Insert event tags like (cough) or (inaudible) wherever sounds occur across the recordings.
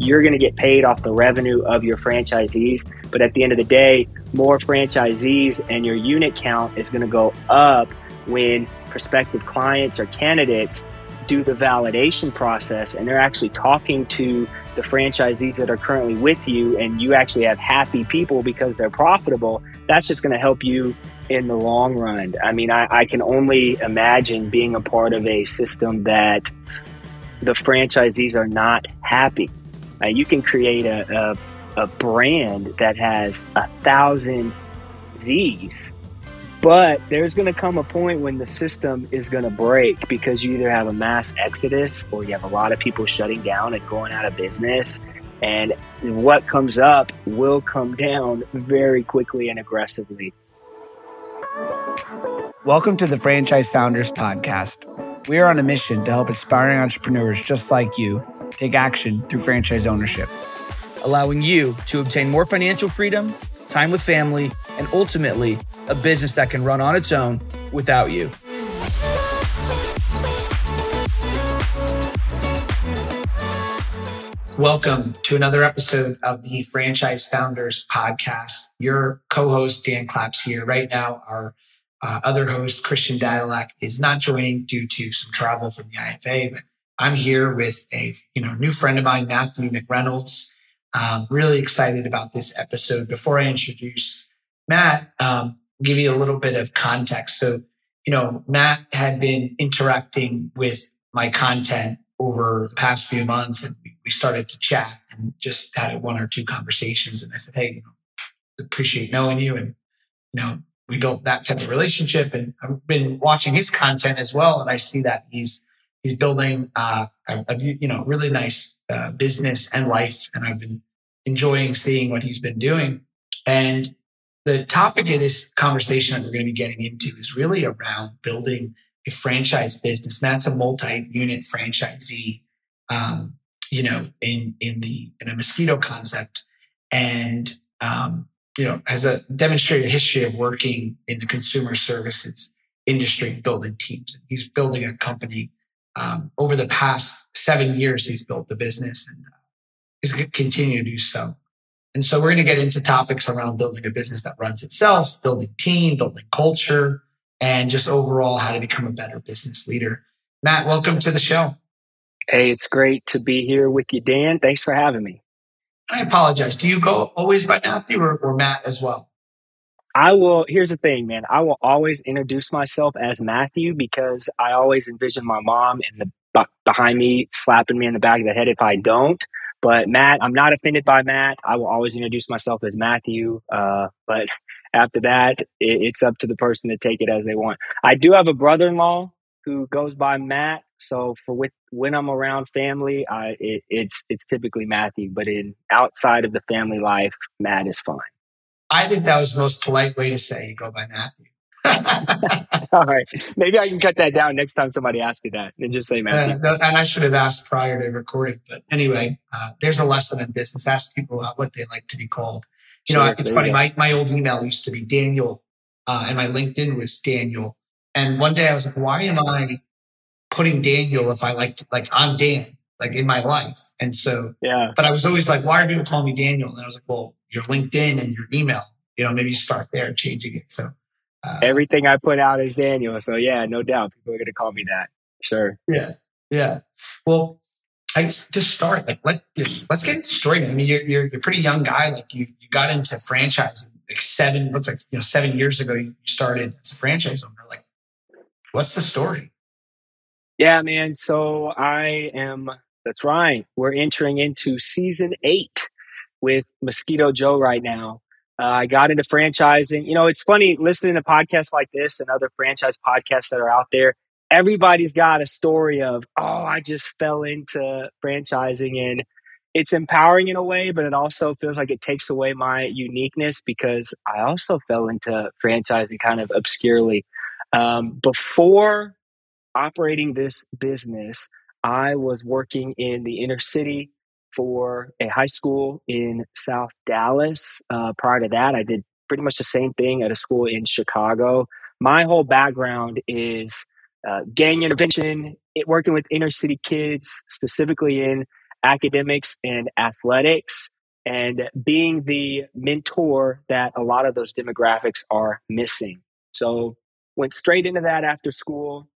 you're going to get paid off the revenue of your franchisees. But at the end of the day, more franchisees and your unit count is going to go up when prospective clients or candidates do the validation process and they're actually talking to the franchisees that are currently with you and you actually have happy people because they're profitable, that's just going to help you in the long run. I mean, I, I, can only imagine being a part of a system that the franchisees are not happy. Uh, you can create a, a, a brand that has a thousand Z's but there's going to come a point when the system is going to break because you either have a mass exodus or you have a lot of people shutting down and going out of business. And what comes up will come (laughs) down very quickly and aggressively. Welcome to the Franchise Founders Podcast. We are on a mission to help aspiring entrepreneurs just like you take action through franchise ownership, allowing you to obtain more financial freedom, time with family, and ultimately a business that can run on its own without you. Welcome to another episode of the Franchise Founders Podcast. Your co host, Dan Claps, here. Right now, our uh, other host, Christian Dadulak, is not joining due to some travel from the IFA, but I'm here with a you know new friend of mine, Matthew McReynolds. Um, really excited about this episode. Before I introduce Matt, um, give you a little bit of context. So, you know, Matt had been interacting with my content over the past few months and we started to chat and just had one or two conversations. And I said, Hey, you know, appreciate knowing you. And, you know, we built that type of relationship and I've been watching his content as well. And I see that he's, he's building, uh, a, a you know, really nice, uh, business and life. And I've been enjoying seeing what he's been doing. And the topic of this conversation that we're going to be getting into is really around building a franchise business. That's a multi-unit franchisee, um, you know, in in the in a mosquito concept, and um, you know has a demonstrated history of working in the consumer services industry, building teams. He's building a company um, over the past seven years. He's built the business and uh, is going to continue to do so. And so we're going to get into topics around building a business that runs itself, building team, building culture, and just overall how to become a better business leader. Matt, welcome to the show. Hey, it's great to be here with you, Dan. Thanks for having me. I apologize. Do you go always by Matthew or, or Matt as well? I will. Here's the thing, man. I will always introduce myself as Matthew because I always envision my mom in the behind me slapping me in the back of the head if I don't. But Matt, I'm not offended by Matt. I will always introduce myself as Matthew. Uh, but (laughs) after that, it, it's up to the person to take it as they want. I do have a brother-in-law who goes by Matt. So for with when I'm around family, I it, it's it's typically Matthew. But in outside of the family life, Matt is fine. I think that was the most polite way to say you go by Matthew. (laughs) All right. Maybe I can cut that down next time somebody asks me that and just say Matthew. Uh, and I should have asked prior to recording. But anyway, uh, there's a lesson in business. Ask people what they like to be called. You know, sure, it's funny. My, my old email used to be Daniel, uh, and my LinkedIn was Daniel. And one day I was like, why am I putting Daniel if I like to, like, I'm Dan, like in my life. And so, yeah. But I was always like, why are people calling me Daniel? And I was like, well, your LinkedIn and your email, you know, maybe start there changing it. So, uh, Everything I put out is Daniel. So yeah, no doubt people are going to call me that. Sure. Yeah. Yeah. Well, I just start like let's let's get into story. I mean, you're, you're you're a pretty young guy. Like you you got into franchising like seven. Looks like you know seven years ago you started as a franchise owner. Like, what's the story? Yeah, man. So I am. That's right. We're entering into season eight with Mosquito Joe right now. Uh, I got into franchising. You know, it's funny listening to podcasts like this and other franchise podcasts that are out there. Everybody's got a story of, oh, I just fell into franchising and it's empowering in a way, but it also feels like it takes away my uniqueness because I also fell into franchising kind of obscurely. Um, before operating this business, I was working in the inner city for a high school in South Dallas. Uh, prior to that, I did pretty much the same thing at a school in Chicago. My whole background is uh, gang intervention, it, working with inner city kids, specifically in academics and athletics and being the mentor that a lot of those demographics are missing. So went straight into that after school.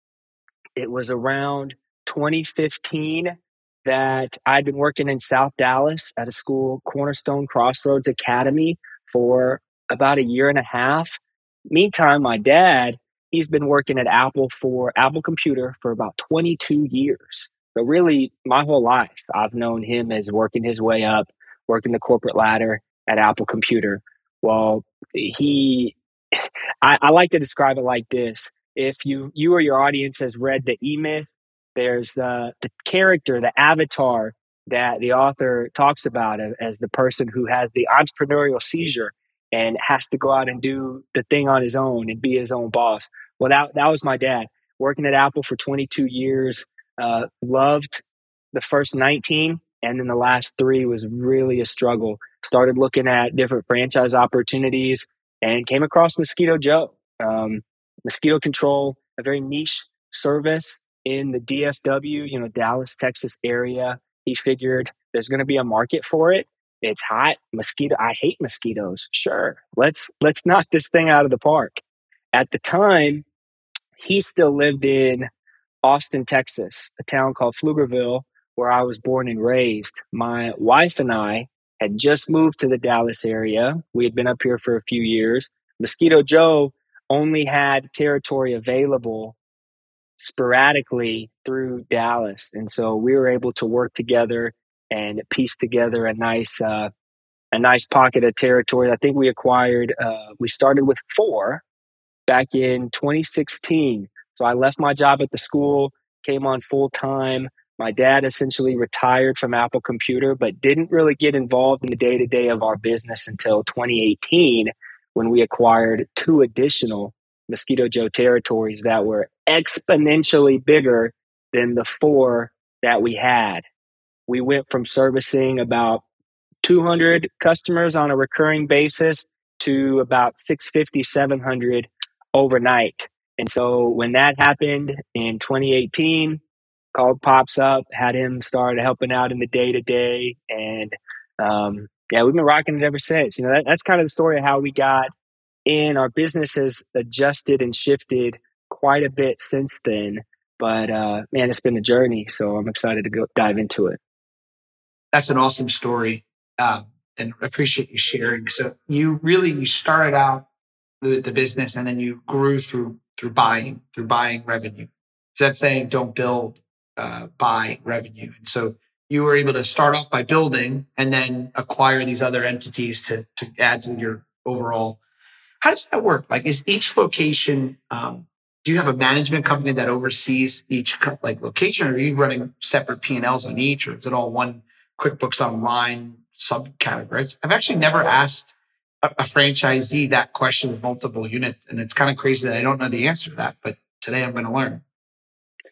It was around 2015 that I'd been working in South Dallas at a school, Cornerstone Crossroads Academy, for about a year and a half. Meantime, my dad, he's been working at Apple for Apple Computer for about 22 years. So really, my whole life, I've known him as working his way up, working the corporate ladder at Apple Computer. Well, he, (laughs) I, I like to describe it like this: if you you or your audience has read the E Myth, there's the the character, the avatar that the author talks about as the person who has the entrepreneurial seizure and has to go out and do the thing on his own and be his own boss. Well, that that was my dad working at Apple for 22 years. Uh, loved the first 19, and then the last three was really a struggle. Started looking at different franchise opportunities and came across Mosquito Joe. Um, mosquito control, a very niche service in the DFW, you know, Dallas, Texas area. He figured there's going to be a market for it. It's hot, mosquito. I hate mosquitoes. Sure, let's let's knock this thing out of the park. At the time, he still lived in Austin, Texas, a town called Pflugerville, where I was born and raised. My wife and I had just moved to the Dallas area. We had been up here for a few years. Mosquito Joe only had territory available sporadically through Dallas. And so we were able to work together and piece together a nice uh, a nice pocket of territory. I think we acquired uh, we started with four back in 2016. So I left my job at the school, came on full time. My dad essentially retired from Apple Computer, but didn't really get involved in the day to day of our business until 2018 when we acquired two additional Mosquito Joe territories that were exponentially bigger than the four that we had. We went from servicing about 200 customers on a recurring basis to about 650, 700 overnight. And so when that happened in 2018, called Pops up, had him start helping out in the day to day. And um, yeah, we've been rocking it ever since. You know, that, that's kind of the story of how we got in. Our business has adjusted and shifted quite a bit since then. But uh, man, it's been a journey. So I'm excited to go dive into it. That's an awesome story. Um, and appreciate you sharing. So you really, you started out the, the business and then you grew through, through buying, through buying revenue. So that's saying don't build, uh, buy revenue. And so you were able to start off by building and then acquire these other entities to, to add to your overall. How does that work? Like, is each location, um, do you have a management company that oversees each like location or are you running separate P&Ls on each or is it all one QuickBooks Online subcategories? I've actually never asked a, a franchisee that question with multiple units and it's kind of crazy that I don't know the answer to that, but today I'm going to learn.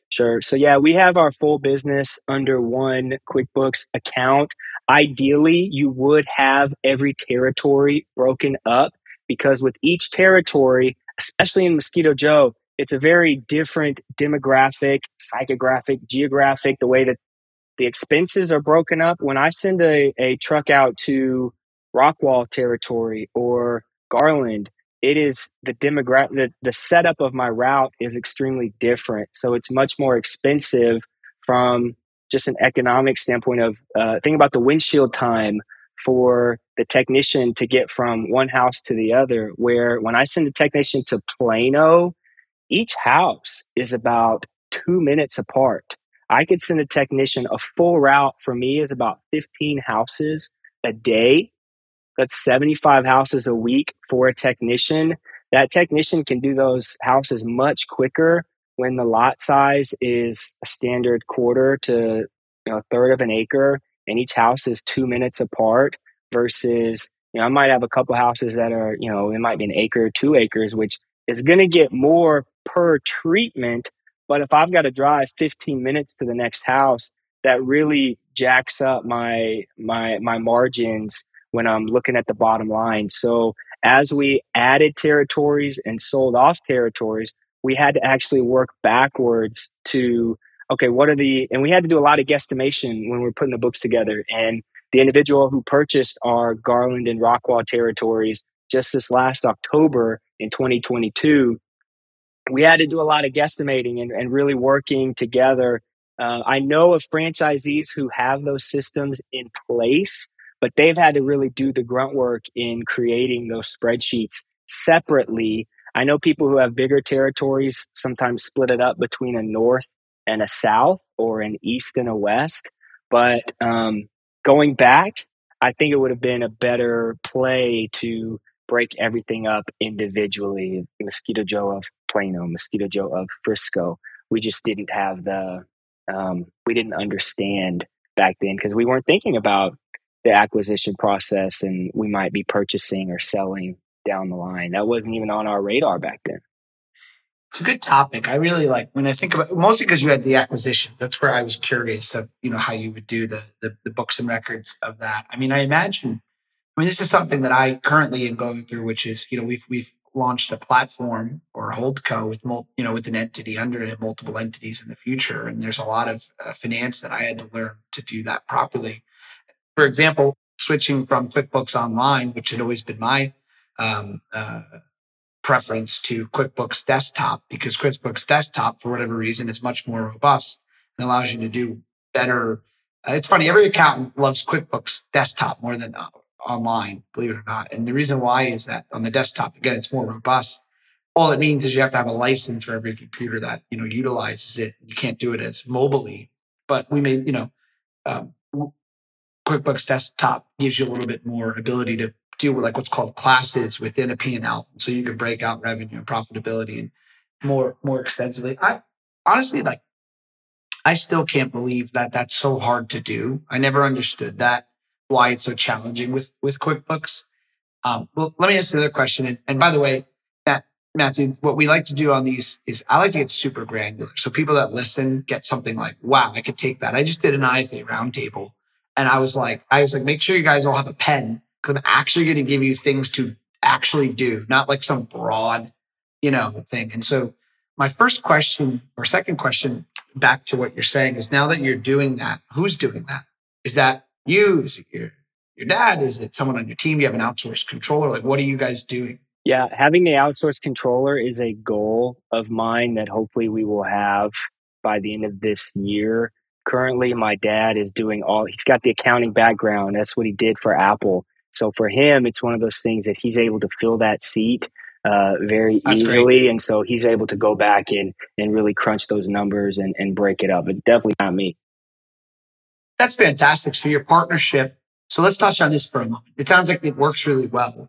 Sure. So yeah, we have our full business under one QuickBooks account. Ideally, you would have every territory broken up because with each territory, especially in Mosquito Joe, it's a very different demographic, psychographic, geographic, the way that the expenses are broken up. When I send a, a truck out to Rockwall territory or Garland, it is the demographic, the, the setup of my route is extremely different. So it's much more expensive from just an economic standpoint of uh, think about the windshield time for the technician to get from one house to the other. Where when I send a technician to Plano, each house is about two minutes apart. I could send a technician a full route for me is about 15 houses a day. That's 75 houses a week for a technician. That technician can do those houses much quicker when the lot size is a standard quarter to a third of an acre and each house is two minutes apart versus you know, I might have a couple houses that are, you know, it might be an acre, two acres, which is going to get more per treatment. But if I've got to drive 15 minutes to the next house, that really jacks up my my my margins when I'm looking at the bottom line. So as we added territories and sold off territories, we had to actually work backwards to okay, what are the, and we had to do a lot of guesstimation when we are putting the books together. And the individual who purchased our Garland and Rockwall territories just this last October in 2022, we had to do a lot of guesstimating and, and really working together. Uh, I know of franchisees who have those systems in place, but they've had to really do the grunt work in creating those spreadsheets separately. I know people who have bigger territories sometimes split it up between a north and a south or an east and a west. But um, going back, I think it would have been a better play to break everything up individually. Mosquito Joe of Plano, Mosquito Joe of Frisco. We just didn't have the, um, we didn't understand back then because we weren't thinking about the acquisition process and we might be purchasing or selling down the line. That wasn't even on our radar back then. It's a good topic. I really like when I think about mostly because you had the acquisition. That's where I was curious of you know how you would do the, the the books and records of that. I mean, I imagine. I mean, this is something that I currently am going through, which is you know we've we've launched a platform or a holdco with you know with an entity under it, multiple entities in the future, and there's a lot of uh, finance that I had to learn to do that properly. For example, switching from QuickBooks Online, which had always been my um, uh, preference to QuickBooks Desktop, because QuickBooks Desktop, for whatever reason, is much more robust and allows you to do better. Uh, it's funny, every accountant loves QuickBooks Desktop more than uh, online, believe it or not. And the reason why is that on the desktop, again, it's more robust. All it means is you have to have a license for every computer that you know utilizes it. You can't do it as mobilely, but we made you know um, QuickBooks Desktop gives you a little bit more ability to deal with like what's called classes within a P&L. So you can break out revenue and profitability and more more extensively. I honestly like I still can't believe that that's so hard to do. I never understood that why it's so challenging with with QuickBooks. Um, well, let me ask another question. And, and by the way, Matt, Matthew, what we like to do on these is I like to get super granular. So people that listen get something like, wow, I could take that. I just did an IFA roundtable and I was like, I was like, make sure you guys all have a pen because I'm actually going to give you things to actually do, not like some broad, you know, thing. And so my first question or second question back to what you're saying is now that you're doing that, who's doing that? Is that you? Is it your your dad? Is it someone on your team? Do you have an outsourced controller? Like, what are you guys doing? Yeah, having the outsourced controller is a goal of mine that hopefully we will have by the end of this year. Currently, my dad is doing all, he's got the accounting background. That's what he did for Apple. So for him, it's one of those things that he's able to fill that seat uh, very That's easily. Great. And so he's able to go back and, and really crunch those numbers and, and break it up. But definitely not me. That's fantastic. So your partnership. So let's touch on this for a moment. It sounds like it works really well.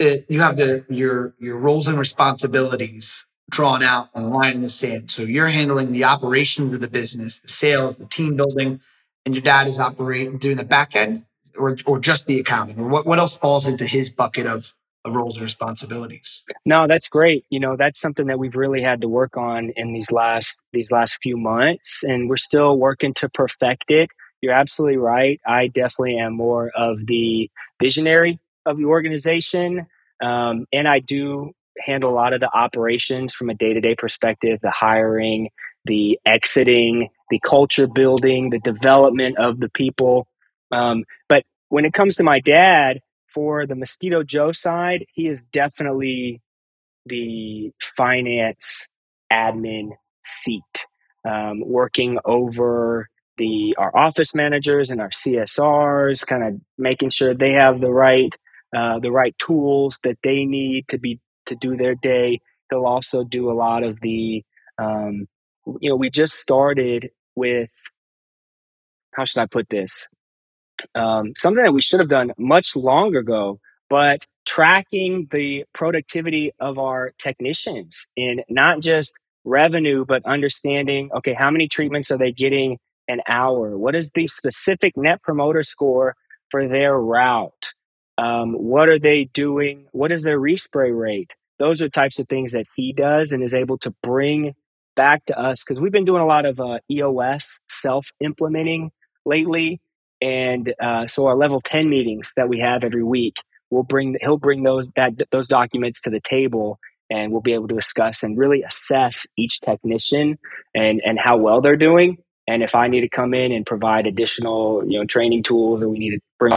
It, you have the your your roles and responsibilities drawn out on a line in the sand. So you're handling the operations of the business, the sales, the team building, and your dad is operating doing the back end or or just the accounting, or what what else falls into his bucket of of roles and responsibilities. No, that's great. You know, that's something that we've really had to work on in these last these last few months, and we're still working to perfect it you're absolutely right. I definitely am more of the visionary of the organization. Um, and I do handle a lot of the operations from a day to day perspective the hiring, the exiting, the culture building, the development of the people. Um, but when it comes to my dad, for the Mosquito Joe side, he is definitely the finance admin seat, um, working over the our office managers and our CSRs, kind of making sure they have the right uh, the right tools that they need to be to do their day. He'll also do a lot of the um, you know we just started with how should I put this um, something that we should have done much longer ago, but tracking the productivity of our technicians in not just revenue, but understanding okay, how many treatments are they getting an hour? What is the specific net promoter score for their route? Um, what are they doing? What is their respray rate? Those are types of things that he does and is able to bring back to us because we've been doing a lot of uh, EOS self implementing lately. And uh, so our level 10 meetings that we have every week, we'll bring, he'll bring those, that, those documents to the table and we'll be able to discuss and really assess each technician and and how well they're doing. And if I need to come in and provide additional, you know, training tools, or we need to bring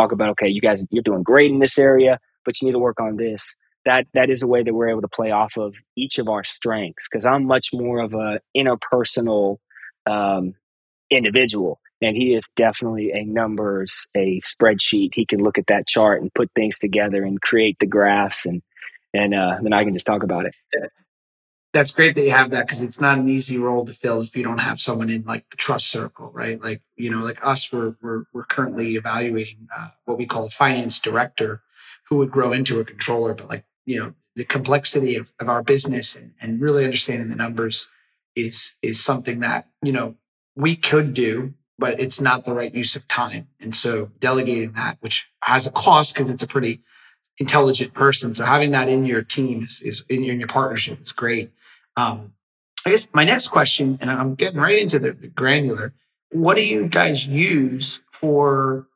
talk about, okay, you guys, you're doing great in this area, but you need to work on this. That that is a way that we're able to play off of each of our strengths. Because I'm much more of a interpersonal um, individual, and he is definitely a numbers, a spreadsheet. He can look at that chart and put things together and create the graphs and and uh, then I can just talk about it. That's great that you have that because it's not an easy role to fill if you don't have someone in like the trust circle, right? Like you know, like us, we're we're we're currently evaluating uh, what we call a finance director, who would grow into a controller, but like you know, the complexity of, of our business and, and really understanding the numbers is is something that you know we could do but it's not the right use of time. And so delegating that, which has a cost because it's a pretty intelligent person. So having that in your team is, is in, your, in your partnership is great. Um, I guess my next question, and I'm getting right into the, the granular. What do you guys use for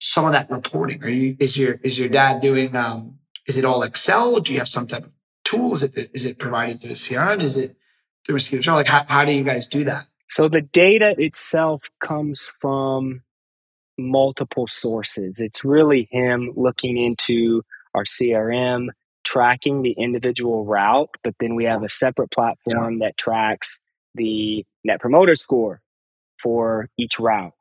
some of that reporting? Are you is your is your dad doing? Um, is it all Excel? Do you have some type of tool? Is it is it provided through the CRM? Is it through Mosquito Like how, how do you guys do that? So the data itself comes from multiple sources. It's really him looking into our CRM, tracking the individual route, but then we have a separate platform yeah. that tracks the net promoter score for each route.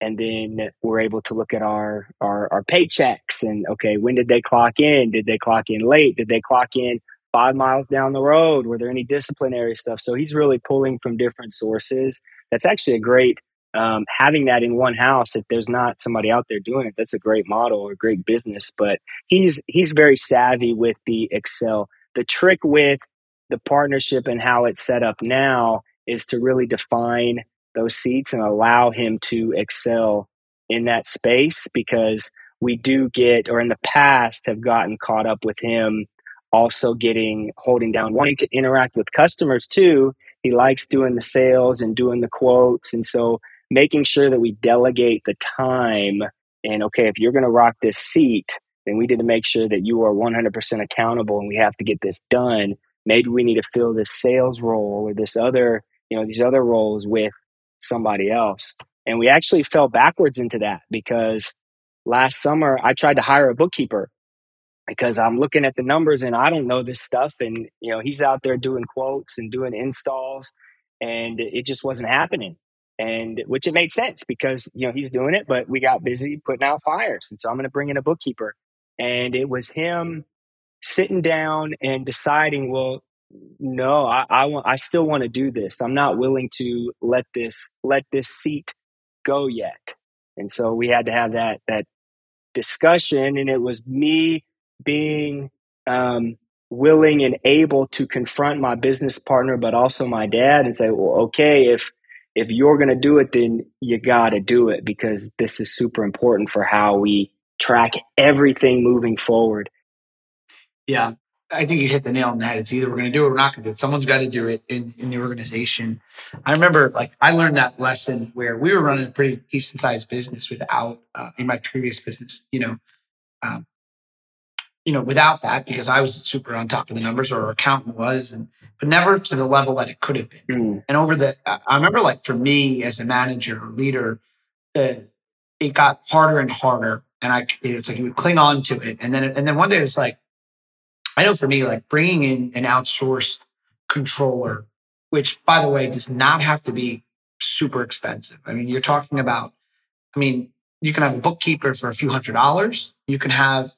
And then we're able to look at our, our, our paychecks and okay, when did they clock in? Did they clock in late? Did they clock in five miles down the road? Were there any disciplinary stuff? So he's really pulling from different sources. That's actually a great um, having that in one house if there's not somebody out there doing it that's a great model or great business but he's he's very savvy with the excel. The trick with the partnership and how it's set up now is to really define those seats and allow him to excel in that space because we do get or in the past have gotten caught up with him also getting holding down wanting to interact with customers too. He likes doing the sales and doing the quotes and so making sure that we delegate the time and okay if you're going to rock this seat then we need to make sure that you are 100% accountable and we have to get this done. Maybe we need to fill this sales role or this other you know these other roles with somebody else. And we actually fell backwards into that because last summer i tried to hire a bookkeeper because i'm looking at the numbers and i don't know this stuff and you know he's out there doing quotes and doing installs and it just wasn't happening and which it made sense because you know he's doing it but we got busy putting out fires and so i'm going to bring in a bookkeeper. And it was him sitting down and deciding well no i i want i still want to do this. I'm not willing to let this let this seat go yet. And so we had to have that that discussion and it was me being um willing and able to confront my business partner but also my dad and say well okay if if you're going to do it, then you got to do it because this is super important for how we track everything moving forward. Yeah. I think you hit the nail on the head. It's either we're going to do it or we're not going to do it. Someone's got to do it in, in the organization. I remember like I learned that lesson where we were running a pretty decent sized business without, uh, in my previous business, you know, um, you know, without that, because I was super on top of the numbers or our accountant was, and but never to the level that it could have been. Mm. And over the, I remember like for me as a manager or leader, uh, it got harder and harder. And I, it's like you would cling on to it. And then, and then one day it's like, I know for me, like bringing in an outsourced controller, which by the way, does not have to be super expensive. I mean, you're talking about, I mean, you can have a bookkeeper for a few hundred dollars. You can have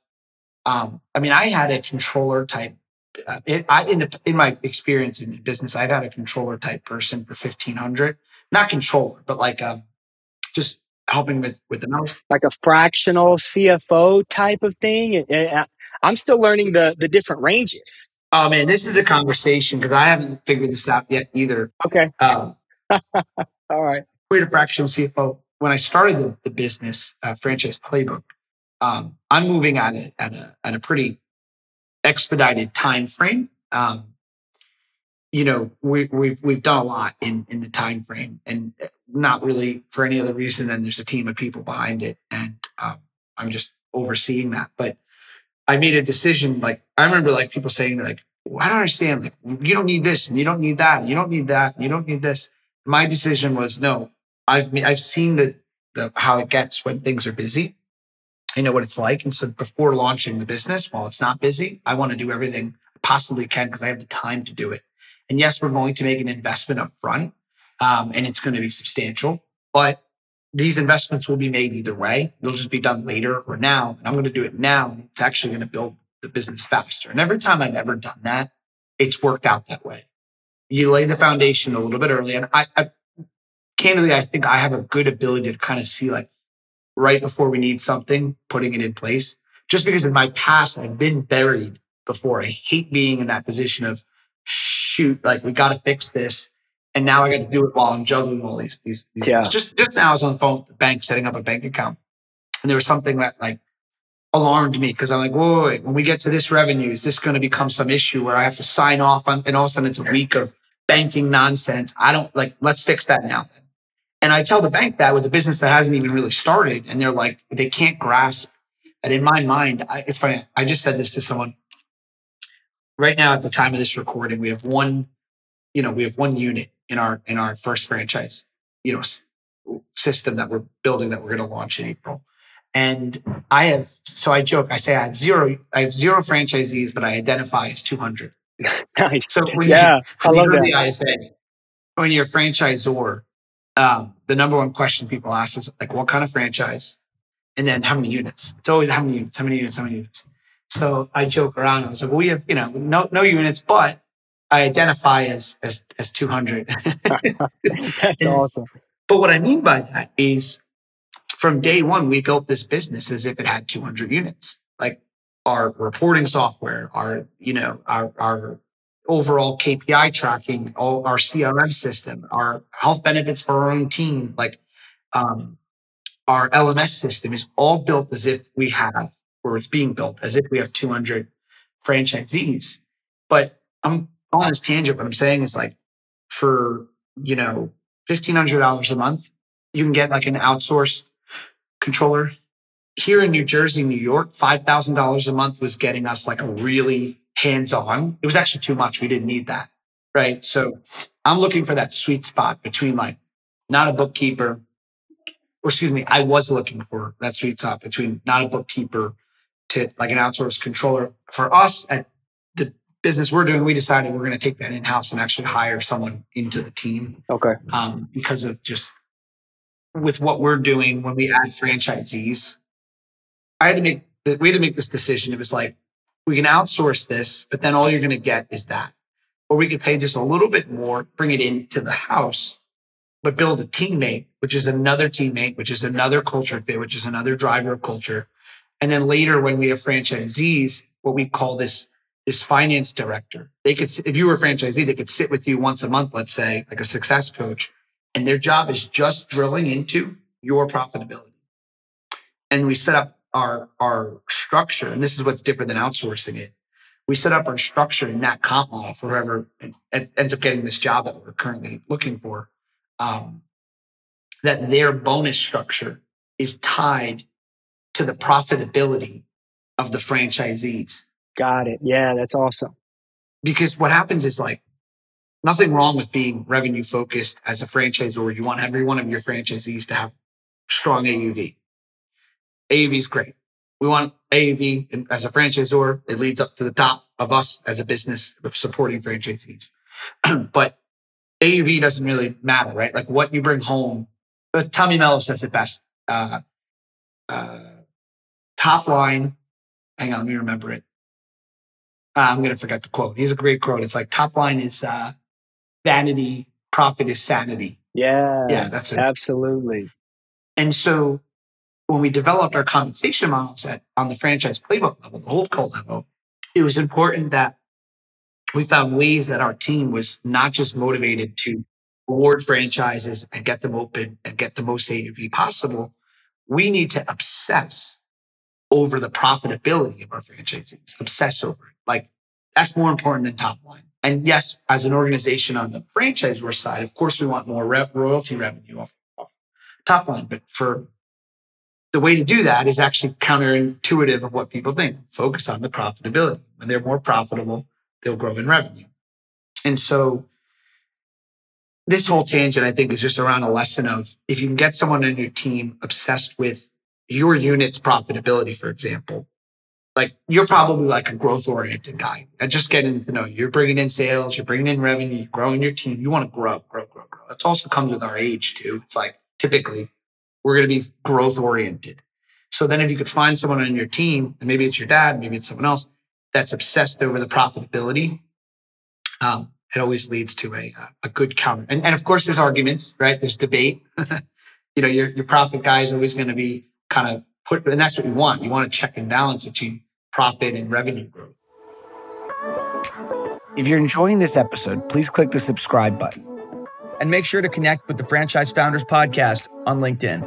um, I mean, I had a controller type. Uh, it, I, in the in my experience in business, I've had a controller type person for fifteen hundred. Not controller, but like um, just helping with with the numbers, like a fractional CFO type of thing. I'm still learning the the different ranges. Oh man, this is a conversation because I haven't figured this out yet either. Okay. Um, (laughs) All right. Create a fractional CFO. When I started the, the business uh, franchise playbook, um, I'm moving at a, at a at a pretty expedited time frame. Um, you know, we, we've we've done a lot in in the time frame, and not really for any other reason than there's a team of people behind it, and um, I'm just overseeing that. But I made a decision. Like I remember, like people saying, like, I don't understand. Like, you don't need this and you don't need that. You don't need that. You don't need this. My decision was no, I've, I've seen the, the, how it gets when things are busy. I know what it's like. And so before launching the business, while it's not busy, I want to do everything I possibly can because I have the time to do it. And yes, we're going to make an investment up front um, and it's going to be substantial, but these investments will be made either way. They'll just be done later or now. And I'm going to do it now. And it's actually going to build the business faster. And every time I've ever done that, it's worked out that way. You lay the foundation a little bit early. And I, I candidly, I think I have a good ability to kind of see like right before we need something, putting it in place. Just because in my past, I've been buried before. I hate being in that position of shoot, like we got to fix this. And now I got to do it while I'm juggling all these, these, these yeah. just, just now I was on the phone with the bank setting up a bank account. And there was something that like alarmed me because I'm like, whoa, wait, when we get to this revenue, is this going to become some issue where I have to sign off on, and all of a sudden it's a week of banking nonsense. I don't like, let's fix that now. And I tell the bank that with a business that hasn't even really started and they're like, they can't grasp. And in my mind, I, it's funny. I just said this to someone right now at the time of this recording, we have one, you know, we have one unit in our, in our first franchise, you know, system that we're building that we're going to launch in April. And I have, so I joke, I say I have zero, I have zero franchisees, but I identify as 200. (laughs) nice. So when yeah, you, I love you go to that. the IFA, when you're a franchisor, um, the number one question people ask is like, what kind of franchise? And then how many units? It's always how many units, how many units, how many units. So I joke around. I was like, well, we have, you know, no, no units, but I identify as, as, as 200. (laughs) That's awesome. But what I mean by that is from day one, we built this business as if it had 200 units. Like our reporting software, our, you know, our, our overall KPI tracking, all our CRM system, our health benefits for our own team, like um, our LMS system is all built as if we have, or it's being built as if we have 200 franchisees. But I'm on this tangent. What I'm saying is like for, you know, $1,500 a month, you can get like an outsourced controller. Here in New Jersey, New York, $5,000 a month was getting us like a really hands on. It was actually too much. We didn't need that. Right. So I'm looking for that sweet spot between like not a bookkeeper, or excuse me, I was looking for that sweet spot between not a bookkeeper to like an outsourced controller. For us at the business we're doing, we decided we're going to take that in house and actually hire someone into the team Okay. um, because of just with what we're doing when we add franchisees. I had to make we had to make this decision. It was like we can outsource this, but then all you're going to get is that, or we could pay just a little bit more, bring it into the house, but build a teammate, which is another teammate, which is another culture fit, which is another driver of culture. And then later, when we have franchisees, what we call this this finance director, they could, if you were a franchisee, they could sit with you once a month, let's say, like a success coach, and their job is just drilling into your profitability. And we set up our our structure, and this is what's different than outsourcing it. We set up our structure in that comp model for whoever ends up getting this job that we're currently looking for. Um, that their bonus structure is tied to the profitability of the franchisees. Got it. Yeah, that's awesome. Because what happens is like nothing wrong with being revenue focused as a franchisor. You want every one of your franchisees to have strong AUV. AUV is great. We want AUV as a franchisor. It leads up to the top of us as a business of supporting franchisees. (clears throat) but AUV doesn't really matter, right? Like what you bring home. But Tommy Mello says it best. Uh, uh, top line. Hang on, let me remember it. Uh, I'm going to forget the quote. He's a great quote. It's like top line is uh, vanity, profit is sanity. Yeah. Yeah, that's it. Absolutely. And so when we developed our compensation models at, on the franchise playbook level, the holdco level, it was important that we found ways that our team was not just motivated to reward franchises and get them open and get the most AUV possible. We need to obsess over the profitability of our franchisees, obsess over it. Like that's more important than top line. And yes, as an organization on the franchisor side, of course, we want more re- royalty revenue off, off top line. But for the way to do that is actually counterintuitive of what people think. Focus on the profitability. When they're more profitable, they'll grow in revenue. And so this whole tangent, I think, is just around a lesson of if you can get someone on your team obsessed with your unit's profitability, for example, like you're probably like a growth oriented guy and just getting to know you. You're bringing in sales, you're bringing in revenue, you're growing your team. You want to grow, grow, grow, grow. That also comes with our age too. It's like typically we're going to be growth oriented. So then if you could find someone on your team, and maybe it's your dad, maybe it's someone else that's obsessed over the profitability, um, it always leads to a, a good counter. And, and of course, there's arguments, right? There's debate. (laughs) you know, your, your profit guy is always going to be kind of put, and that's what you want. You want to check and balance between profit and revenue growth. If you're enjoying this episode, please click the subscribe button. And make sure to connect with the Franchise Founders Podcast on LinkedIn.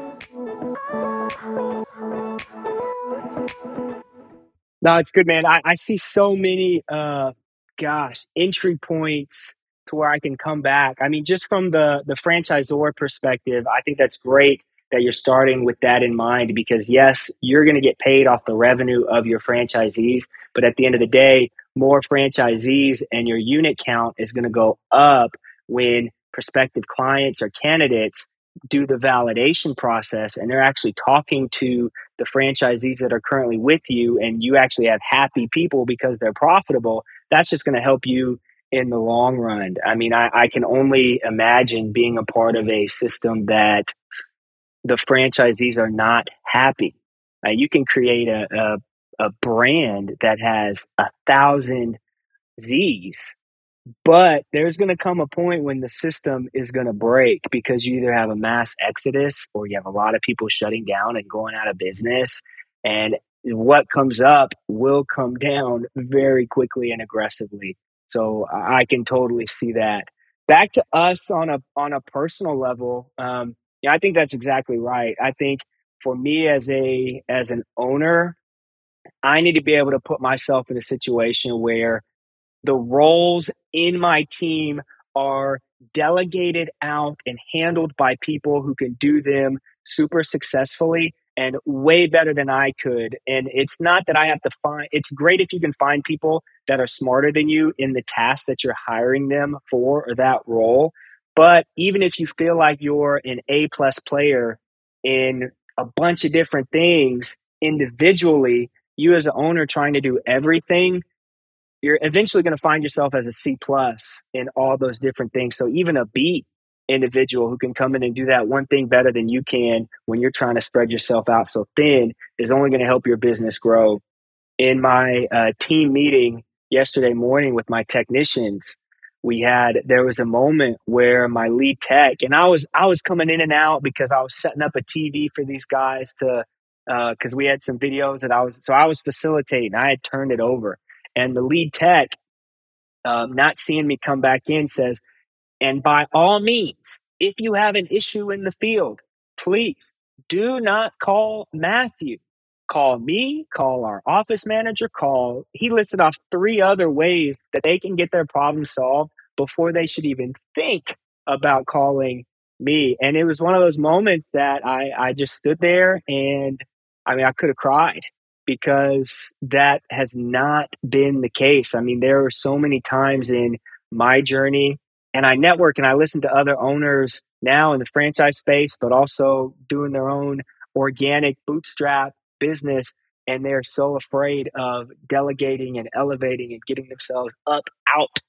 No, it's good, man. I, I see so many uh, gosh, entry points to where I can come back. I mean, just from the the franchisor perspective, I think that's great that you're starting with that in mind because yes, you're going to get paid off the revenue of your franchisees, but at the end of the day, more franchisees and your unit count is going to go up when prospective clients or candidates do the validation process and they're actually talking to the franchisees that are currently with you and you actually have happy people because they're profitable that's just going to help you in the long run. I mean, I, I can only imagine being a part of a system that the franchisees are not happy. Uh, you can create a, a, a brand that has a thousand Z's, but there's going to come a point when the system is going to break because you either have a mass exodus or you have a lot of people shutting down and going out of business. And what comes up will come (laughs) down very quickly and aggressively. So I can totally see that. Back to us on a on a personal level, um, yeah, I think that's exactly right. I think for me as a as an owner, I need to be able to put myself in a situation where the roles in my team are delegated out and handled by people who can do them super successfully and way better than I could. And it's not that I have to find, it's great if you can find people that are smarter than you in the task that you're hiring them for or that role. But even if you feel like you're an A plus player in a bunch of different things individually, you as an owner trying to do everything, you're eventually going to find yourself as a C plus in all those different things. So even a B individual who can come in and do that one thing better than you can when you're trying to spread yourself out so thin is only going to help your business grow. In my uh, team meeting yesterday morning with my technicians, we had there was a moment where my lead tech and I was I was coming in and out because I was setting up a TV for these guys to because uh, we had some videos that I was so I was facilitating. I had turned it over, and the lead tech, um, not seeing me come back in, says, and by all means, if you have an issue in the field, please do not call Matthew. Call me, call our office manager, call. He listed off three other ways that they can get their problem solved before they should even think about calling me. And it was one of those moments that I, I just stood there and I mean, I could have cried because that has not been the case. I mean, there are so many times in my journey and I network and I listen to other owners now in the franchise space, but also doing their own organic bootstrap business. And they're so afraid of delegating and elevating and getting themselves up out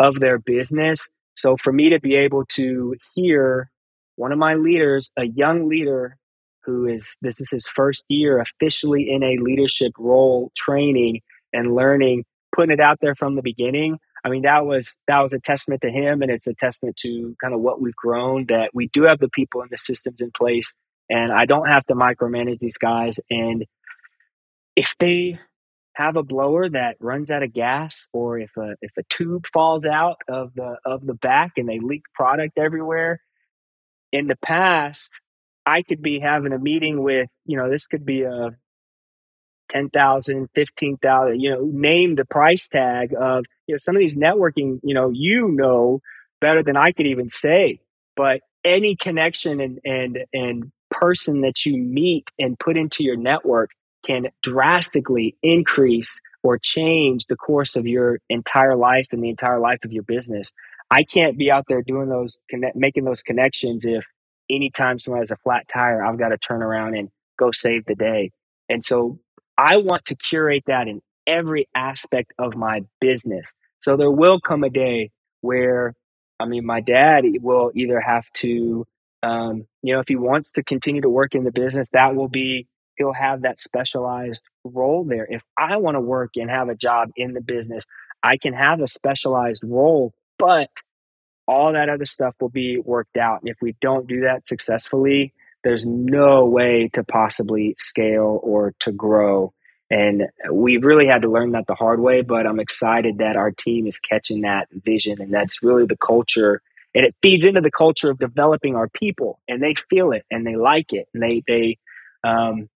of their business. So for me to be able to hear one of my leaders, a young leader who is, this is his first year officially in a leadership role training and learning, putting it out there from the beginning I mean, that was that was a testament to him, and it's a testament to kind of what we've grown. That we do have the people and the systems in place, and I don't have to micromanage these guys. And if they have a blower that runs out of gas, or if a if a tube falls out of the of the back and they leak product everywhere, in the past, I could be having a meeting with you know this could be a 10,000, 15,000, you know, name the price tag of, you know, some of these networking, you know, you know better than I could even say, but any connection and, and, and person that you meet and put into your network can drastically increase or change the course of your entire life and the entire life of your business. I can't be out there doing those, making those connections if anytime someone has a flat tire, I've got to turn around and go save the day. And so I want to curate that in every aspect of my business. So there will come a day where, I mean, my dad will either have to, um, you know, if he wants to continue to work in the business, that will be, he'll have that specialized role there. If I want to work and have a job in the business, I can have a specialized role, but all that other stuff will be worked out. And if we don't do that successfully, there's no way to possibly scale or to grow. And we've really had to learn that the hard way, but I'm excited that our team is catching that vision. And that's really the culture. And it feeds into the culture of developing our people and they feel it and they like it and they, they, um,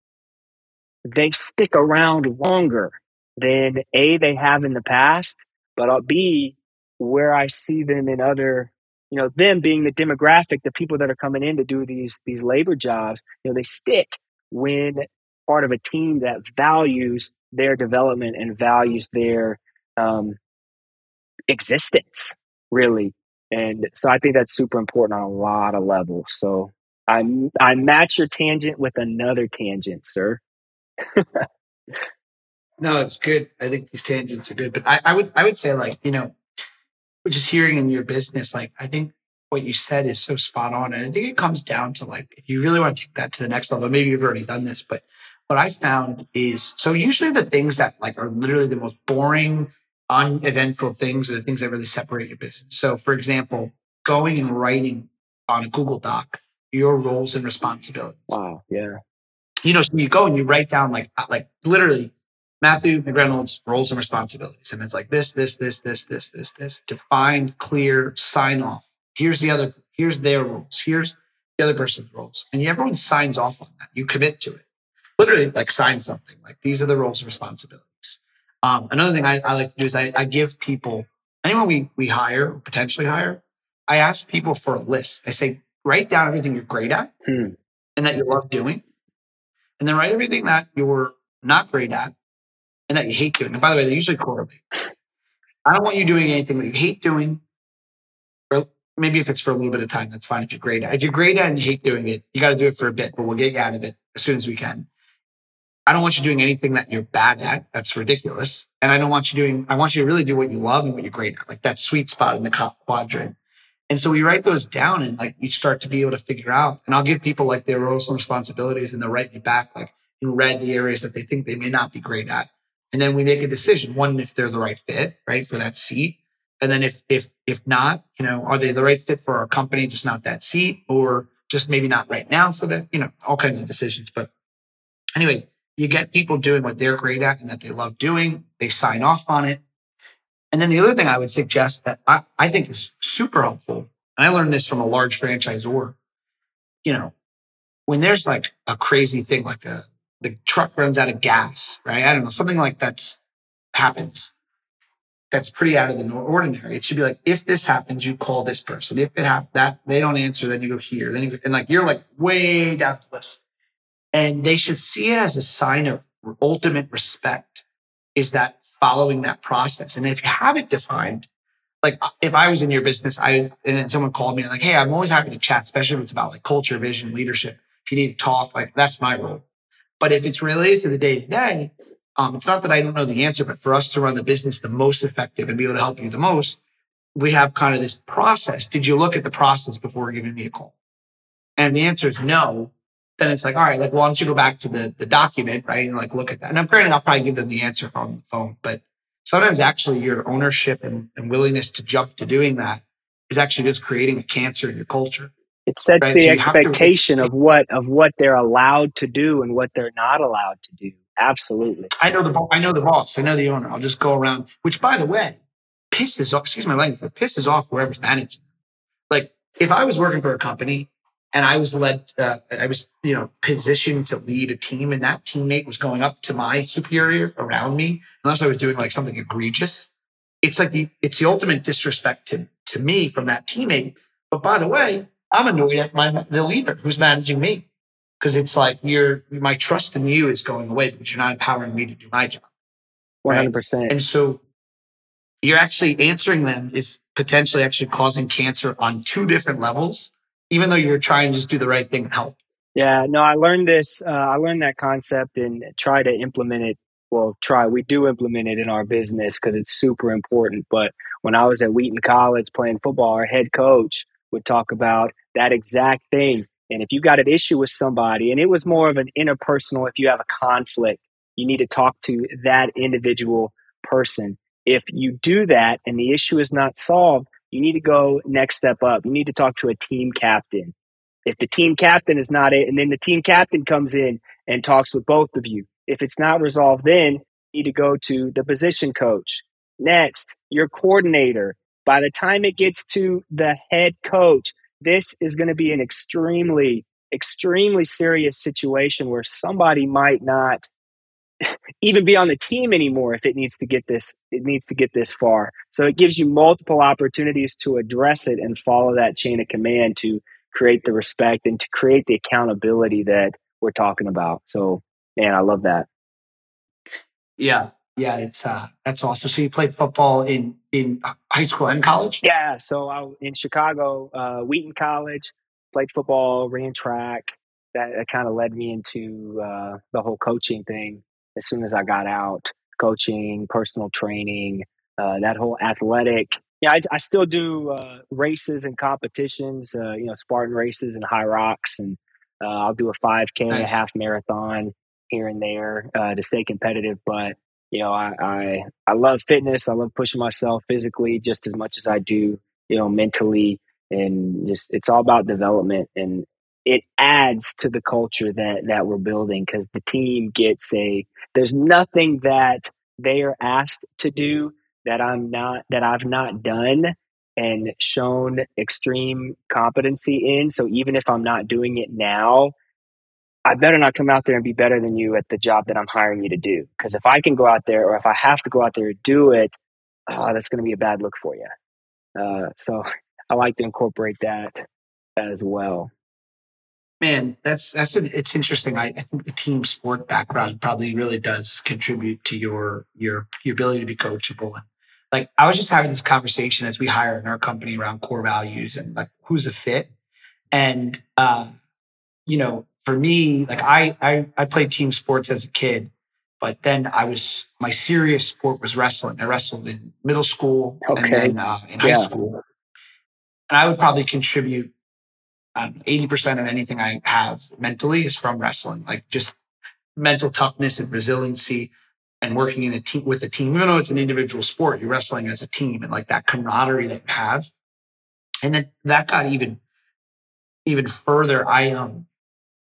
they stick around longer than A, they have in the past, but B, where I see them in other, you know, them being the demographic, the people that are coming in to do these these labor jobs, you know, they stick when part of a team that values their development and values their um, existence, really. And so I think that's super important on a lot of levels. So I I match your tangent with another tangent, sir. no, it's good. I think these tangents are good, but I, I would I would say like you know just hearing in your business, like I think what you said is so spot on. And I think it comes down to like, if you really want to take that to the next level, maybe you've already done this, but what I found is so usually the things that like are literally the most boring, uneventful things are the things that really separate your business. So for example, going and writing on a Google Doc your roles and responsibilities. Wow. Yeah. You know, so you go and you write down like uh, like literally Matthew McReynolds roles and responsibilities. And it's like this, this, this, this, this, this, this, defined, clear, sign off. Here's the other, here's their roles. Here's the other person's roles. And everyone signs off on that. You commit to it. Literally like sign something. Like these are the roles and responsibilities. Um, another thing I, I, like to do is I, I give people, anyone we, we hire potentially hire, I ask people for a list. I say, write down everything you're great at hmm. and that you love doing. And then write everything that you're not great at and that you hate doing. And by the way, they usually correlate. I don't want you doing anything that you hate doing. Or maybe if it's for a little bit of time, that's fine. If you're great at it. If you're great at and you hate doing it, you got to do it for a bit, but we'll get you out of it as soon as we can. I don't want you doing anything that you're bad at. That's ridiculous. And I don't want you doing, I want you to really do what you love and what you're great at, like that sweet spot in the quadrant. And so we write those down and like you start to be able to figure out. And I'll give people like their roles and responsibilities and they'll write me back like in red the areas that they think they may not be great at and then we make a decision one if they're the right fit right for that seat. And then if if if not you know are they the right fit for our company just not that seat or just maybe not right now for that you know all kinds of decisions. But anyway you get people doing what they're great at and that they love doing. They sign off on it. And then the other thing i would suggest that i, I think is super helpful and i learned this from a large franchisor you know when there's like a crazy thing like a the truck runs out of gas, right? I don't know, something like that happens. That's pretty out of the ordinary. It should be like, if this happens, you call this person. If it happens, that they don't answer, then you go here. Then you go, and like you're like way down the list. And they should see it as a sign of ultimate respect. Is that following that process? And if you have it defined, like uh, if I was in your business, I and someone called me like, hey, I'm always happy to chat, especially if it's about like culture, vision, leadership. If you need to talk, like that's my role. But if it's related to the day to day, um, it's not that I don't know the answer, but for us to run the business the most effective and be able to help you the most, we have kind of this process. Did you look at the process before giving me a call? And if the answer is no, then it's like, all right, like, well, why don't you go back to the, the document, right? And like, look at that. And I'm granted, I'll probably give them the answer on the phone, but sometimes actually your ownership and, and willingness to jump to doing that is actually just creating a cancer in your culture. It sets right? the so expectation to, of what of what they're allowed to do and what they're not allowed to do. Absolutely. I know the I know the boss. I know the owner. I'll just go around. Which, by the way, pisses off. Excuse my language. But pisses off whoever's managing. Like if I was working for a company and I was led, uh, I was you know positioned to lead a team, and that teammate was going up to my superior around me, unless I was doing like something egregious. It's like the it's the ultimate disrespect to to me from that teammate. But by the way, I'm annoyed at my the leader who's managing me because it's like you're my trust in you is going away because you're not empowering me to do my job. 100%. And so you're actually answering them is potentially actually causing cancer on two different levels, even though you're trying to just do the right thing and help. Yeah, no, I learned this. Uh, I learned that concept and try to implement it. Well, try. We do implement it in our business because it's super important. But when I was at Wheaton College playing football, our head coach would talk about that exact thing. And if you got an issue with somebody, and it was more of an interpersonal, if you have a conflict, you need to talk to that individual person. If you do that and the issue is not solved, you need to go next step up. You need to talk to a team captain. If the team captain is not it, and then the team captain comes in and talks with both of you. If it's not resolved, then you need to go to the position coach. Next, your coordinator. By the time it gets to the head coach, this is going to be an extremely, extremely serious situation where somebody might not (laughs) even be on the team anymore if it needs to get this it needs to get this far. So it gives you multiple opportunities to address it and follow that chain of command to create the respect and to create the accountability that we're talking about. So man i love that. Yeah yeah it's uh that's awesome so you played football in in high school and college yeah so i in chicago uh wheaton college played football ran track that, that kind of led me into uh, the whole coaching thing as soon as I got out, coaching, personal training, uh, that whole athletic. Yeah, I, I still do uh, races and competitions, uh, you know, Spartan races and Hyrox, and uh, I'll do a 5K, nice. a half marathon here and there uh, to stay competitive. But you know, I, I I love fitness. I love pushing myself physically just as much as I do, you know, mentally, and just it's all about development. And it adds to the culture that that we're building because the team gets a there's nothing that they are asked to do that I'm not that I've not done and shown extreme competency in so even if I'm not doing it now I better not come out there and be better than you at the job that I'm hiring you to do because if I can go out there or if I have to go out there and do it oh, that's going to be a bad look for you uh, so (laughs) I like to incorporate that as well Man, that's that's an, it's interesting. I, I, (laughs) think the team sport background probably really does contribute to your your your ability to be coachable. Like I was just having this conversation as we hire in our company around core values and like who's a fit. And uh, you know, for me, like I I I played team sports as a kid, but then I was my serious sport was wrestling. I wrestled in middle school okay. and then uh, in yeah. high school. And I would probably contribute um, 80% of anything I have mentally is from wrestling, like just mental toughness and resiliency and working in a team with a team, even though it's an individual sport, you're wrestling as a team and like that camaraderie that you have. And then that got even, even further. I, um,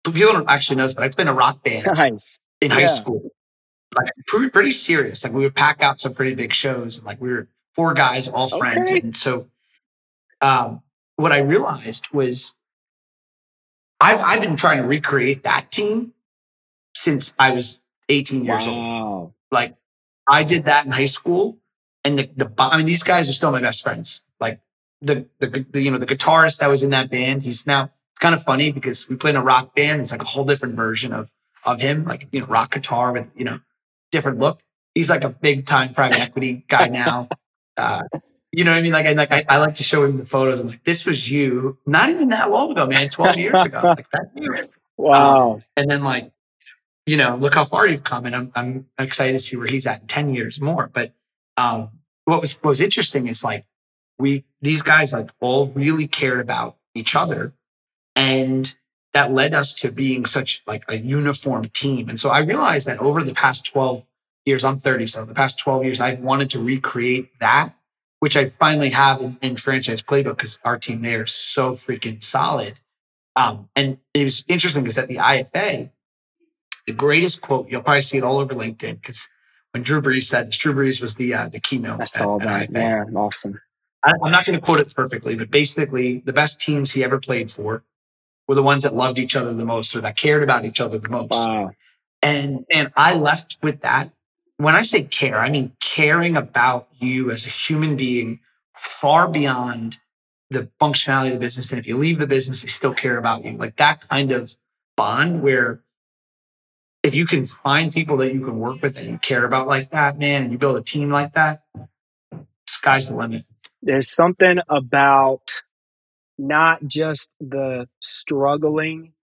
people don't actually know this, but I played in a rock band nice. in yeah. high school. Like pretty, pretty serious. Like we would pack out some pretty big shows and like we were four guys, all friends. Okay. And so, um, what I realized was I've I've been trying to recreate that team since I was 18 years wow. old. Like I did that in high school, and the the I mean these guys are still my best friends. Like the the, the you know the guitarist that was in that band, he's now kind of funny because we play in a rock band. It's like a whole different version of of him, like you know rock guitar with you know different look. He's like a big time private equity guy now. (laughs) Uh, you know what I mean? Like, I, like I, I, like to show him the photos. I'm like, this was you, not even that long ago, man, 12 years ago. Like that you. (laughs) Wow. Um, and then like, you know, look how far you've come. And I'm, I'm excited to see where he's at in 10 years more. But um, what was, what was interesting is like, we, these guys like all really cared about each other. And that led us to being such like a uniform team. And so I realized that over the past 12 years, I'm 30. So the past 12 years, I've wanted to recreate that which I finally have in, in franchise playbook because our team there is so freaking solid. Um, and it was interesting because at the IFA, the greatest quote you'll probably see it all over LinkedIn because when Drew Brees said this, Drew Brees was the uh, the keynote. I saw at, that. yeah, awesome. I, I'm not going to quote it perfectly, but basically, the best teams he ever played for were the ones that loved each other the most or that cared about each other the most. Wow. And and I left with that when I say care, I mean caring about you as a human being far beyond the functionality of the business. And if you leave the business, they still care about you. Like that kind of bond where if you can find people that you can work with that you care about like that, man, and you build a team like that, sky's the limit. There's something about not just the struggling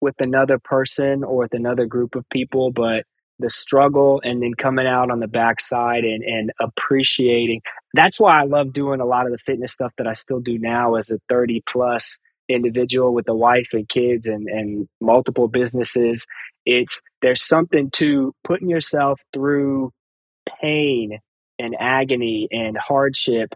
with another person or with another group of people, but the struggle and then coming out on the backside and, and appreciating. That's why I love doing a lot of the fitness stuff that I still do now as a 30 plus individual with a wife and kids and, and multiple businesses. It's there's something to putting yourself through pain and agony and hardship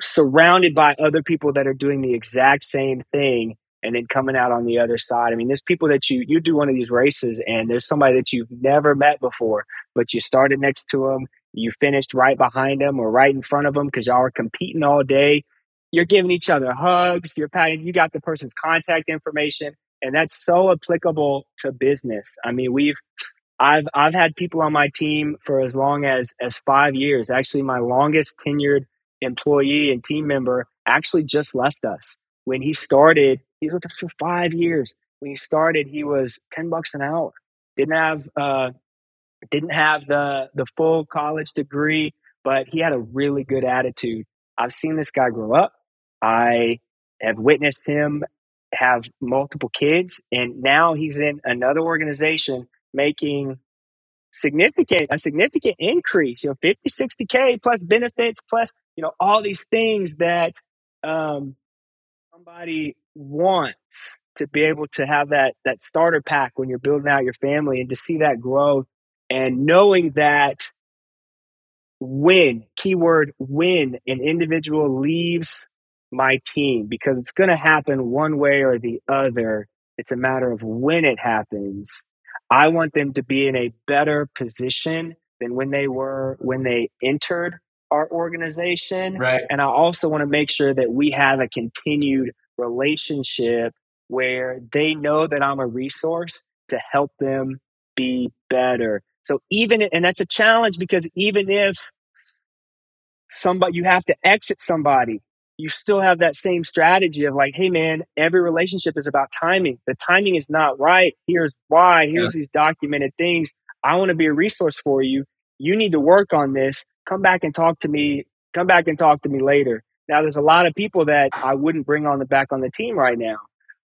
surrounded by other people that are doing the exact same thing and then coming out on the other side. I mean, there's people that you you do one of these races and there's somebody that you've never met before, but you started next to them, you finished right behind them or right in front of them because y'all are competing all day. You're giving each other hugs. You're patting. You got the person's contact information, and that's so applicable to business. I mean, we've I've I've had people on my team for as long as as five years. Actually, my longest tenured employee and team member actually just left us. When he started, he was with us for five years. When he started, he was 10 bucks an hour. Didn't have uh, didn't have the the full college degree, but he had a really good attitude. I've seen this guy grow up. I have witnessed him have multiple kids, and now he's in another organization making significant a significant increase you know 50 60k plus benefits plus you know all these things that um, somebody wants to be able to have that that starter pack when you're building out your family and to see that growth and knowing that when keyword when an individual leaves my team because it's going to happen one way or the other. It's a matter of when it happens. I want them to be in a better position than when they were when they entered our organization. Right. And I also want to make sure that we have a continued relationship where they know that I'm a resource to help them be better. So even and that's a challenge because even if somebody you have to exit somebody you still have that same strategy of like, hey man, every relationship is about timing. The timing is not right. Here's why. Here's yeah. these documented things. I want to be a resource for you. You need to work on this. Come back and talk to me. Come back and talk to me later. Now, there's a lot of people that I wouldn't bring on the back on the team right now,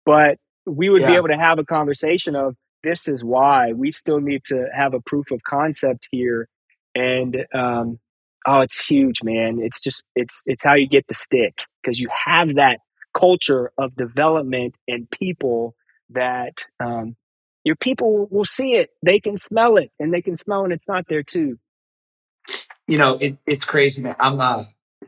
but we would yeah. be able to have a conversation of this is why we still need to have a proof of concept here. And um, Oh, it's huge, man. It's just it's it's how you get the stick because you have that culture of development and people that um, your people will see it, they can smell it, and they can smell when it's not there too. You know, it, it's crazy, man. I'm uh,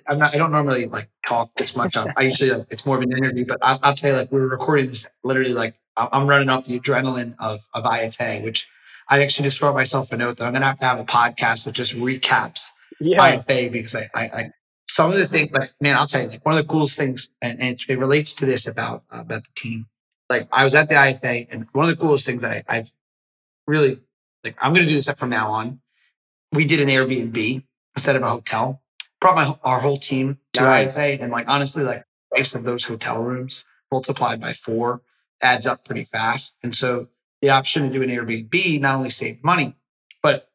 I'm not. I don't normally like talk this much. I usually like, it's more of an interview, but I, will tell you, like we were recording this literally like I'm running off the adrenaline of of IFA, which I actually just wrote myself a note that I'm gonna have to have a podcast that just recaps yeah. IFA because I, I, I, some of the things like man, I'll tell you like one of the coolest things, and, and it, it, relates to this about uh, about the team. Like I was at the IFA, and one of the coolest things that I, I've really like I'm going to do this from now on. We did an Airbnb instead of a hotel. Brought my our whole team to nice. IFA, and like honestly, like price of those hotel rooms multiplied by four adds up pretty fast. And so the option to do an Airbnb not only saved money, but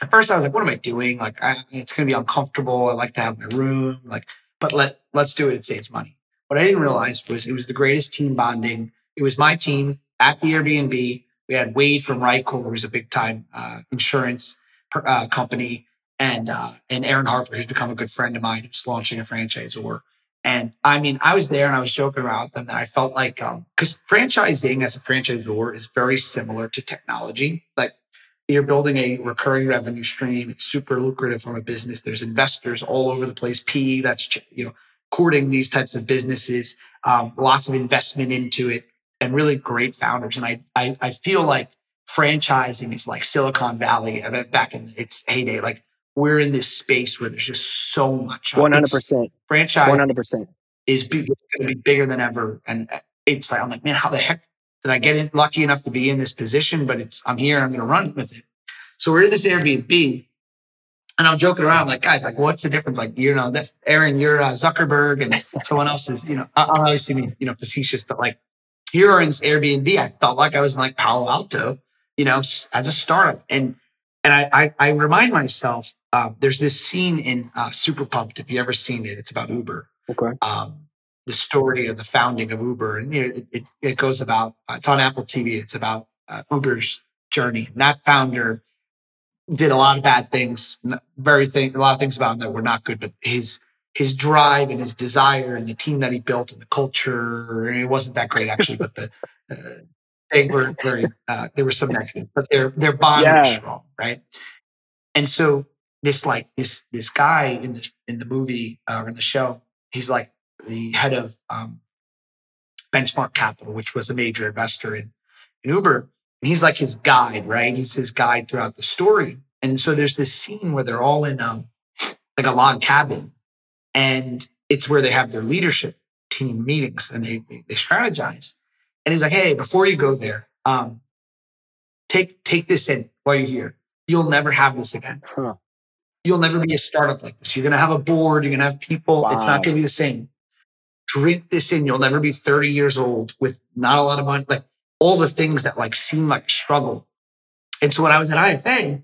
at first I was like, what am I doing? Like, I, it's going to be uncomfortable. I like to have my room. Like, but let, let's do it. It saves money. What I didn't realize was it was the greatest team bonding. It was my team at the Airbnb. We had Wade from Rycor, who's a big time uh, insurance uh, company, and uh, and Aaron Harper, who's become a good friend of mine, who's launching a franchisor. And I mean, I was there and I was joking around with them that I felt like, um, because um, franchising as a franchisor is very similar to technology. Like you're building a recurring revenue stream. It's super lucrative from a business. There's investors all over the place. PE that's you know courting these types of businesses. Um, lots of investment into it, and really great founders. And I I, I feel like franchising is like Silicon Valley back in its heyday. Like we're in this space where there's just so much. One hundred percent franchise. One hundred percent is going to be bigger than ever. And it's like I'm like, man, how the heck did I get in, lucky enough to be in this position? But it's I'm here. I'm going to run with it. So we're in this Airbnb, and I'm joking around like, guys, like, what's the difference? Like, you know, that Aaron, you're uh, Zuckerberg, and someone else is, you know, I'm obviously being, you know, facetious, but like, here in this Airbnb, I felt like I was in like Palo Alto, you know, as a startup. And and I I, I remind myself, uh, there's this scene in uh, Super Pumped. If you ever seen it, it's about Uber. Okay. Um, the story of the founding of Uber, and you know, it, it, it goes about. Uh, it's on Apple TV. It's about uh, Uber's journey. And that founder did a lot of bad things, very thing, a lot of things about him that were not good, but his his drive and his desire and the team that he built and the culture, it wasn't that great actually, but the uh, they were very uh, there was some negative, but their their bond yeah. was strong, right? And so this like this this guy in the in the movie uh, or in the show, he's like the head of um, Benchmark Capital, which was a major investor in, in Uber. And he's like his guide, right? He's his guide throughout the story. And so there's this scene where they're all in um, like a log cabin, and it's where they have their leadership team meetings and they they strategize. And he's like, "Hey, before you go there, um, take take this in while you're here. You'll never have this again. Huh. You'll never be a startup like this. You're gonna have a board. You're gonna have people. Wow. It's not gonna be the same. Drink this in. You'll never be 30 years old with not a lot of money. Like all the things that like seem like struggle. And so when I was at IFA,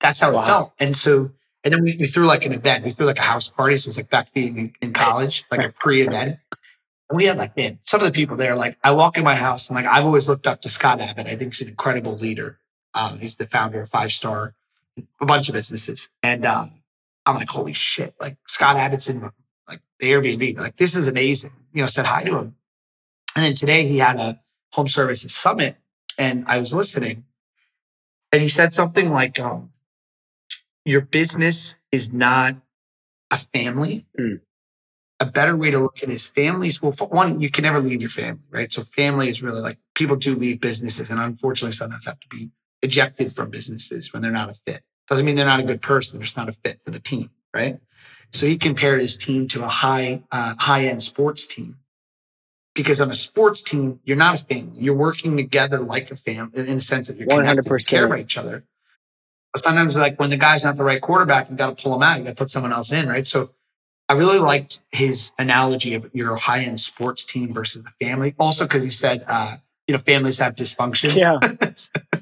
that's how wow. it felt. And so, and then we, we, threw like an event. We threw like a house party. So it was like back being in, in college, like a pre-event. And we had like, man, some of the people there, like I walk in my house and like I've always looked up to Scott Abbott. I think he's an incredible leader. Um, he's the founder of Five Star, a bunch of businesses. And um, I'm like, holy shit, like Scott Abbott's in like the Airbnb. Like this is amazing. You know, said hi to him. And then today he had a home services summit and I was listening and he said something like, um, your business is not a family. Mm. A better way to look at is families. Well, one, you can never leave your family, right? So family is really like people do leave businesses and unfortunately sometimes have to be ejected from businesses when they're not a fit. Doesn't mean they're not a good person. They're just not a fit for the team, right? So he compared his team to a high, uh, high end sports team because on a sports team, you're not a family. You're working together like a family in the sense that you're 100%. care about each other. But sometimes, like when the guy's not the right quarterback, you got to pull him out. You got to put someone else in, right? So I really liked his analogy of your high end sports team versus a family. Also, because he said, uh, you know, families have dysfunction. Yeah. (laughs)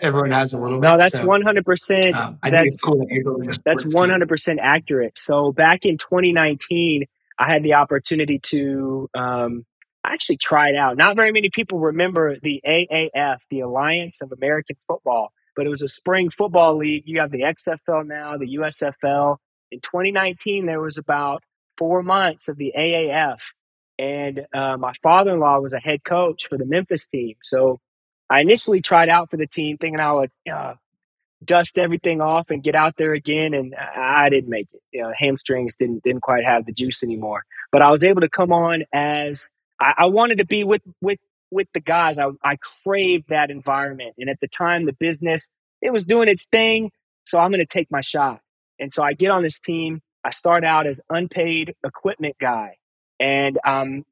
everyone has a little bit. No, that's hundred percent. Um, that's cool that that's one hundred percent accurate. So back in 2019, I had the opportunity to um, actually try it out. Not very many people remember the AAF, the Alliance of American Football, but it was a spring football league. You have the XFL now, the USFL. In 2019, there was about four months of the AAF, and uh, my father-in-law was a head coach for the Memphis team. So I initially tried out for the team, thinking I would uh, dust everything off and get out there again. And I didn't make it. You know, hamstrings didn't didn't quite have the juice anymore. But I was able to come on as I, I wanted to be with with with the guys. I, I craved that environment. And at the time, the business it was doing its thing. So I'm going to take my shot. And so I get on this team. I start out as unpaid equipment guy, and um,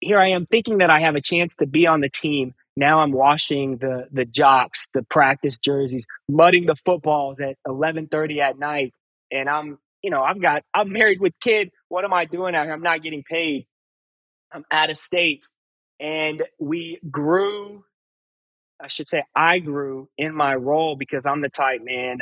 here I am thinking that I have a chance to be on the team now I'm washing the the jocks, the practice jerseys, mudding the footballs at 11:30 at night, and I'm you know I've got I'm married with kid. What am I doing out here? I'm not getting paid. I'm out of state, and we grew. I should say I grew in my role because I'm the type man.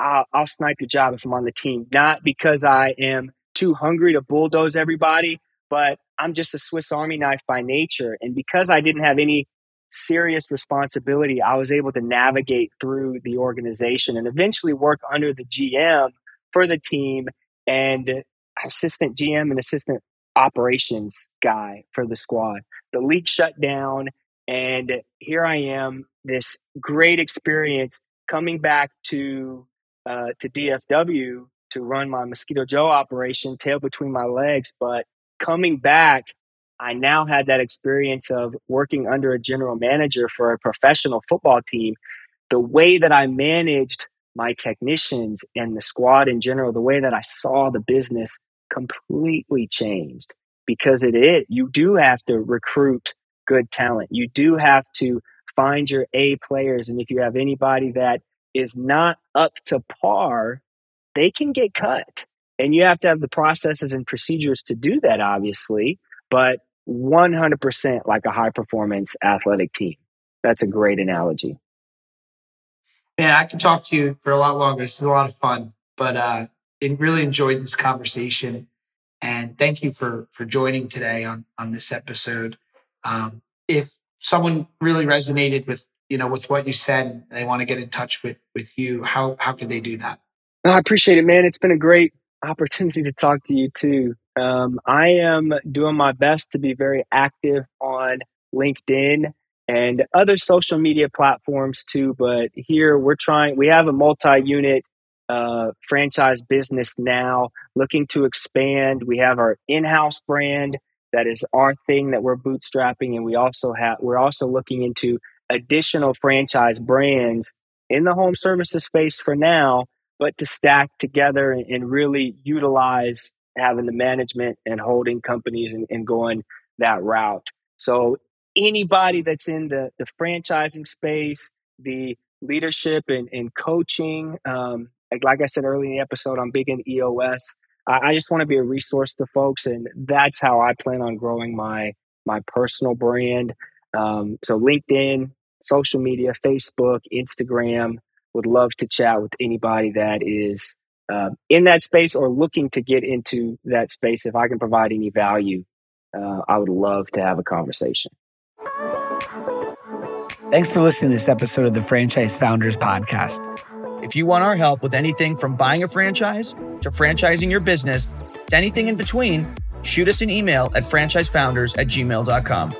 I'll, I'll snipe your job if I'm on the team, not because I am too hungry to bulldoze everybody, but I'm just a Swiss Army knife by nature. And because I didn't have any serious responsibility, I was able to navigate through the organization and eventually work under the GM for the team and assistant GM and assistant operations guy for the squad. The league shut down, and here I am, this great experience coming back to uh, to DFW to run my Mosquito Joe operation, tail between my legs. But coming back I now had that experience of working under a general manager for a professional football team. The way that I managed my technicians and the squad in general, the way that I saw the business completely changed because it is. You do have to recruit good talent. You do have to find your A players. And if you have anybody that is not up to par, they can get cut. And you have to have the processes and procedures to do that, obviously. But 100% like a high performance athletic team. That's a great analogy. Man, I could talk to you for a lot longer. This is a lot of fun, but uh, really enjoyed this conversation. And thank you for for joining today on on this episode. Um, if someone really resonated with you know with what you said, and they want to get in touch with with you, how how could they do that? No, I appreciate it, man. It's been a great opportunity to talk to you too. Um, I am doing my best to be very active on LinkedIn and other social media platforms too. But here we're trying, we have a multi unit uh, franchise business now looking to expand. We have our in house brand that is our thing that we're bootstrapping. And we also have, we're also looking into additional franchise brands in the home services space for now, but to stack together and really utilize having the management and holding companies and, and going that route. So anybody that's in the, the franchising space, the leadership and, and coaching, um, like, like I said earlier in the episode, I'm big in EOS. I, I just want to be a resource to folks, and that's how I plan on growing my my personal brand. Um, so LinkedIn, social media, Facebook, Instagram. Would love to chat with anybody that is uh, in that space or looking to get into that space. If I can provide any value, uh, I would love to have a conversation. Thanks for listening to this episode of the Franchise Founders Podcast. If you want our help with anything from buying a franchise to franchising your business to anything in between, shoot us an email at franchisefounders at gmail.com.